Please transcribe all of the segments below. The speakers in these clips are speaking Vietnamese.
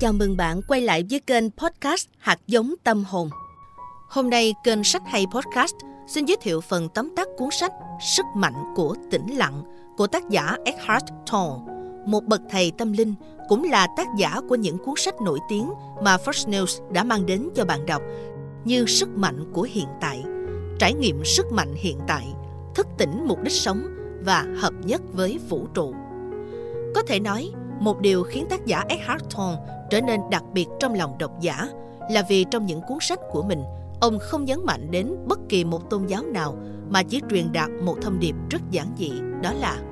Chào mừng bạn quay lại với kênh podcast Hạt giống tâm hồn. Hôm nay kênh Sách hay Podcast xin giới thiệu phần tóm tắt cuốn sách Sức mạnh của tĩnh lặng của tác giả Eckhart Tolle, một bậc thầy tâm linh cũng là tác giả của những cuốn sách nổi tiếng mà First News đã mang đến cho bạn đọc như Sức mạnh của hiện tại, Trải nghiệm sức mạnh hiện tại, Thức tỉnh mục đích sống và Hợp nhất với vũ trụ. Có thể nói, một điều khiến tác giả Eckhart Tolle trở nên đặc biệt trong lòng độc giả là vì trong những cuốn sách của mình, ông không nhấn mạnh đến bất kỳ một tôn giáo nào mà chỉ truyền đạt một thông điệp rất giản dị, đó là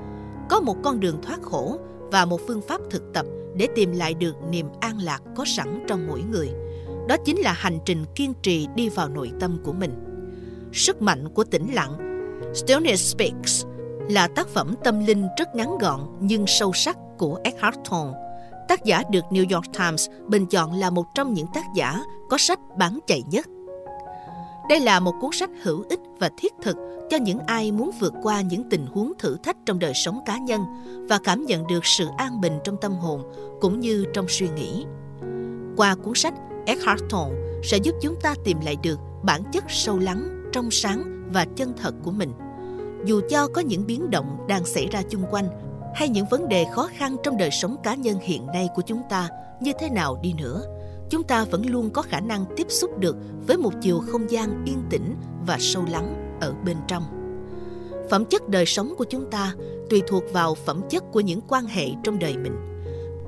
có một con đường thoát khổ và một phương pháp thực tập để tìm lại được niềm an lạc có sẵn trong mỗi người. Đó chính là hành trình kiên trì đi vào nội tâm của mình. Sức mạnh của tĩnh lặng Stillness Speaks là tác phẩm tâm linh rất ngắn gọn nhưng sâu sắc của Eckhart Tolle. Tác giả được New York Times bình chọn là một trong những tác giả có sách bán chạy nhất. Đây là một cuốn sách hữu ích và thiết thực cho những ai muốn vượt qua những tình huống thử thách trong đời sống cá nhân và cảm nhận được sự an bình trong tâm hồn cũng như trong suy nghĩ. Qua cuốn sách, Eckhart Tolle sẽ giúp chúng ta tìm lại được bản chất sâu lắng, trong sáng và chân thật của mình. Dù cho có những biến động đang xảy ra chung quanh hay những vấn đề khó khăn trong đời sống cá nhân hiện nay của chúng ta như thế nào đi nữa? Chúng ta vẫn luôn có khả năng tiếp xúc được với một chiều không gian yên tĩnh và sâu lắng ở bên trong. Phẩm chất đời sống của chúng ta tùy thuộc vào phẩm chất của những quan hệ trong đời mình,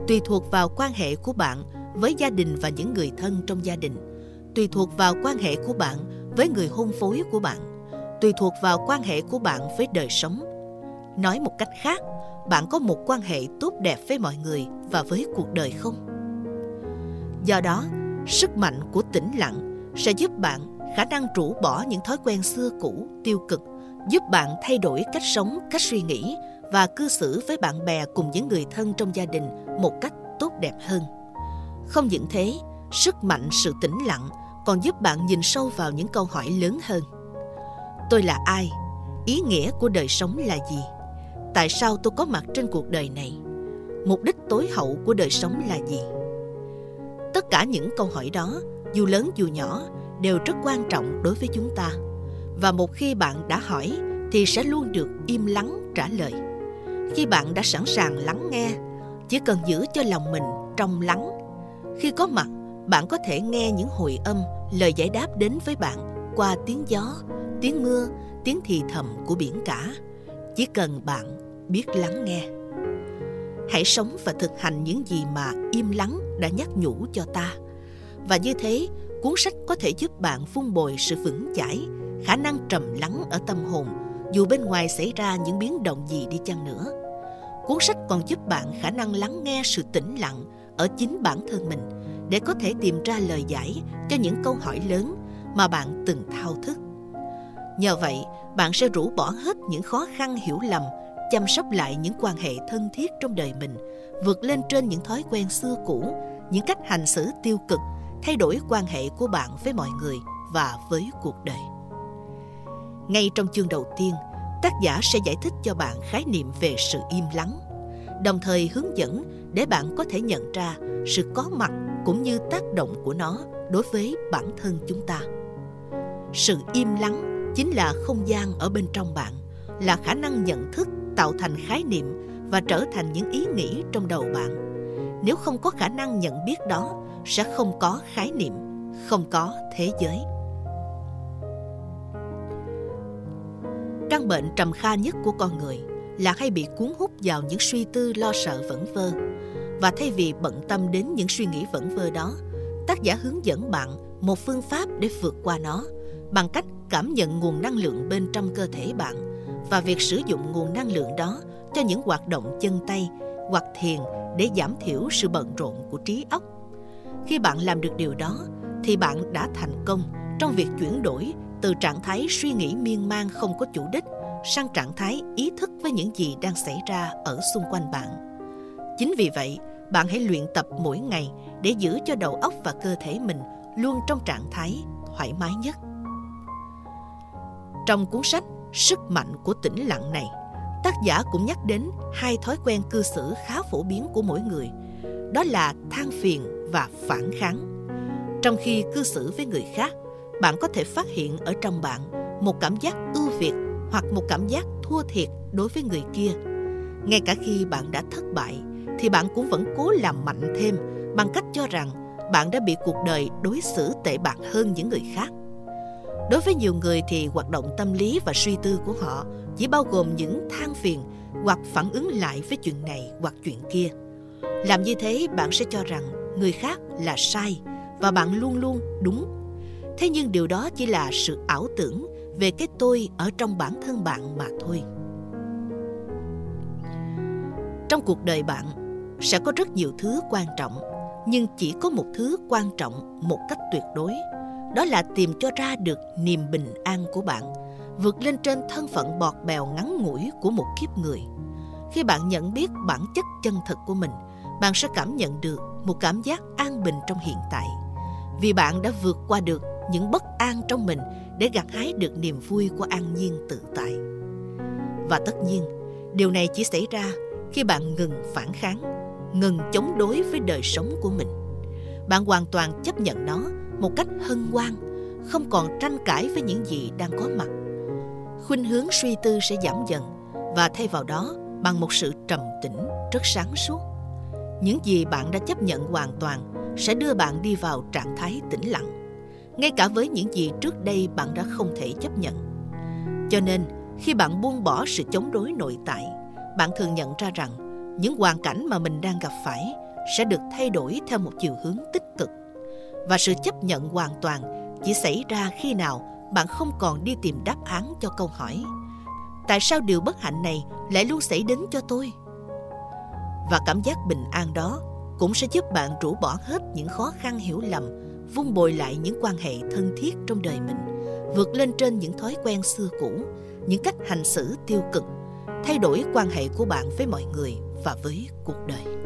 tùy thuộc vào quan hệ của bạn với gia đình và những người thân trong gia đình, tùy thuộc vào quan hệ của bạn với người hôn phối của bạn, tùy thuộc vào quan hệ của bạn với đời sống. Nói một cách khác bạn có một quan hệ tốt đẹp với mọi người và với cuộc đời không? Do đó, sức mạnh của tĩnh lặng sẽ giúp bạn khả năng rũ bỏ những thói quen xưa cũ, tiêu cực, giúp bạn thay đổi cách sống, cách suy nghĩ và cư xử với bạn bè cùng những người thân trong gia đình một cách tốt đẹp hơn. Không những thế, sức mạnh sự tĩnh lặng còn giúp bạn nhìn sâu vào những câu hỏi lớn hơn. Tôi là ai? Ý nghĩa của đời sống là gì? Tại sao tôi có mặt trên cuộc đời này? Mục đích tối hậu của đời sống là gì? Tất cả những câu hỏi đó, dù lớn dù nhỏ, đều rất quan trọng đối với chúng ta. Và một khi bạn đã hỏi, thì sẽ luôn được im lắng trả lời. Khi bạn đã sẵn sàng lắng nghe, chỉ cần giữ cho lòng mình trong lắng. Khi có mặt, bạn có thể nghe những hồi âm, lời giải đáp đến với bạn qua tiếng gió, tiếng mưa, tiếng thì thầm của biển cả. Chỉ cần bạn biết lắng nghe. Hãy sống và thực hành những gì mà im lắng đã nhắc nhủ cho ta. Và như thế, cuốn sách có thể giúp bạn vun bồi sự vững chãi, khả năng trầm lắng ở tâm hồn, dù bên ngoài xảy ra những biến động gì đi chăng nữa. Cuốn sách còn giúp bạn khả năng lắng nghe sự tĩnh lặng ở chính bản thân mình để có thể tìm ra lời giải cho những câu hỏi lớn mà bạn từng thao thức. Nhờ vậy, bạn sẽ rũ bỏ hết những khó khăn hiểu lầm chăm sóc lại những quan hệ thân thiết trong đời mình, vượt lên trên những thói quen xưa cũ, những cách hành xử tiêu cực, thay đổi quan hệ của bạn với mọi người và với cuộc đời. Ngay trong chương đầu tiên, tác giả sẽ giải thích cho bạn khái niệm về sự im lắng đồng thời hướng dẫn để bạn có thể nhận ra sự có mặt cũng như tác động của nó đối với bản thân chúng ta. Sự im lắng chính là không gian ở bên trong bạn, là khả năng nhận thức tạo thành khái niệm và trở thành những ý nghĩ trong đầu bạn. Nếu không có khả năng nhận biết đó, sẽ không có khái niệm, không có thế giới. Căn bệnh trầm kha nhất của con người là hay bị cuốn hút vào những suy tư lo sợ vẩn vơ. Và thay vì bận tâm đến những suy nghĩ vẩn vơ đó, tác giả hướng dẫn bạn một phương pháp để vượt qua nó bằng cách cảm nhận nguồn năng lượng bên trong cơ thể bạn và việc sử dụng nguồn năng lượng đó cho những hoạt động chân tay hoặc thiền để giảm thiểu sự bận rộn của trí óc. Khi bạn làm được điều đó thì bạn đã thành công trong việc chuyển đổi từ trạng thái suy nghĩ miên man không có chủ đích sang trạng thái ý thức với những gì đang xảy ra ở xung quanh bạn. Chính vì vậy, bạn hãy luyện tập mỗi ngày để giữ cho đầu óc và cơ thể mình luôn trong trạng thái thoải mái nhất. Trong cuốn sách sức mạnh của tĩnh lặng này tác giả cũng nhắc đến hai thói quen cư xử khá phổ biến của mỗi người đó là than phiền và phản kháng. Trong khi cư xử với người khác, bạn có thể phát hiện ở trong bạn một cảm giác ưu việt hoặc một cảm giác thua thiệt đối với người kia. Ngay cả khi bạn đã thất bại, thì bạn cũng vẫn cố làm mạnh thêm bằng cách cho rằng bạn đã bị cuộc đời đối xử tệ bạc hơn những người khác. Đối với nhiều người thì hoạt động tâm lý và suy tư của họ chỉ bao gồm những than phiền hoặc phản ứng lại với chuyện này hoặc chuyện kia. Làm như thế bạn sẽ cho rằng người khác là sai và bạn luôn luôn đúng. Thế nhưng điều đó chỉ là sự ảo tưởng về cái tôi ở trong bản thân bạn mà thôi. Trong cuộc đời bạn sẽ có rất nhiều thứ quan trọng, nhưng chỉ có một thứ quan trọng một cách tuyệt đối, đó là tìm cho ra được niềm bình an của bạn vượt lên trên thân phận bọt bèo ngắn ngủi của một kiếp người. Khi bạn nhận biết bản chất chân thật của mình, bạn sẽ cảm nhận được một cảm giác an bình trong hiện tại. Vì bạn đã vượt qua được những bất an trong mình để gặt hái được niềm vui của an nhiên tự tại. Và tất nhiên, điều này chỉ xảy ra khi bạn ngừng phản kháng, ngừng chống đối với đời sống của mình. Bạn hoàn toàn chấp nhận nó một cách hân hoan, không còn tranh cãi với những gì đang có mặt. Khuynh hướng suy tư sẽ giảm dần và thay vào đó bằng một sự trầm tĩnh rất sáng suốt. Những gì bạn đã chấp nhận hoàn toàn sẽ đưa bạn đi vào trạng thái tĩnh lặng ngay cả với những gì trước đây bạn đã không thể chấp nhận. Cho nên khi bạn buông bỏ sự chống đối nội tại bạn thường nhận ra rằng những hoàn cảnh mà mình đang gặp phải sẽ được thay đổi theo một chiều hướng tích cực và sự chấp nhận hoàn toàn chỉ xảy ra khi nào bạn không còn đi tìm đáp án cho câu hỏi. Tại sao điều bất hạnh này lại luôn xảy đến cho tôi? Và cảm giác bình an đó cũng sẽ giúp bạn rũ bỏ hết những khó khăn hiểu lầm vun bồi lại những quan hệ thân thiết trong đời mình, vượt lên trên những thói quen xưa cũ, những cách hành xử tiêu cực, thay đổi quan hệ của bạn với mọi người và với cuộc đời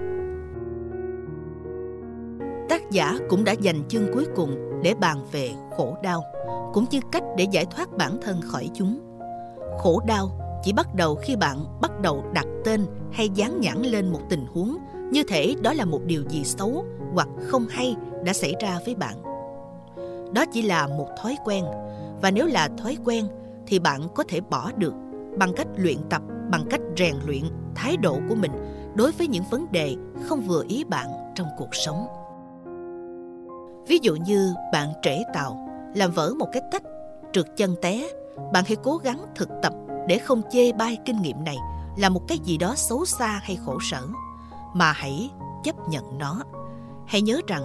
giả cũng đã dành chương cuối cùng để bàn về khổ đau cũng như cách để giải thoát bản thân khỏi chúng. Khổ đau chỉ bắt đầu khi bạn bắt đầu đặt tên hay dán nhãn lên một tình huống như thể đó là một điều gì xấu hoặc không hay đã xảy ra với bạn. Đó chỉ là một thói quen và nếu là thói quen thì bạn có thể bỏ được bằng cách luyện tập, bằng cách rèn luyện thái độ của mình đối với những vấn đề không vừa ý bạn trong cuộc sống. Ví dụ như bạn trễ tàu làm vỡ một cái tách, trượt chân té, bạn hãy cố gắng thực tập để không chê bai kinh nghiệm này là một cái gì đó xấu xa hay khổ sở, mà hãy chấp nhận nó. Hãy nhớ rằng,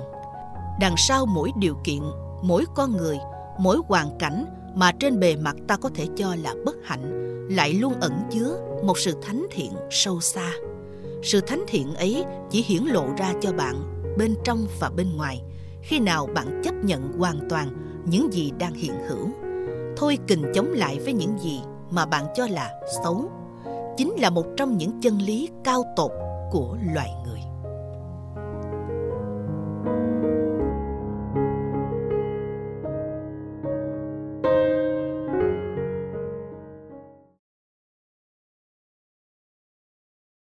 đằng sau mỗi điều kiện, mỗi con người, mỗi hoàn cảnh mà trên bề mặt ta có thể cho là bất hạnh lại luôn ẩn chứa một sự thánh thiện sâu xa. Sự thánh thiện ấy chỉ hiển lộ ra cho bạn bên trong và bên ngoài khi nào bạn chấp nhận hoàn toàn những gì đang hiện hữu. Thôi kình chống lại với những gì mà bạn cho là xấu. Chính là một trong những chân lý cao tột của loài người.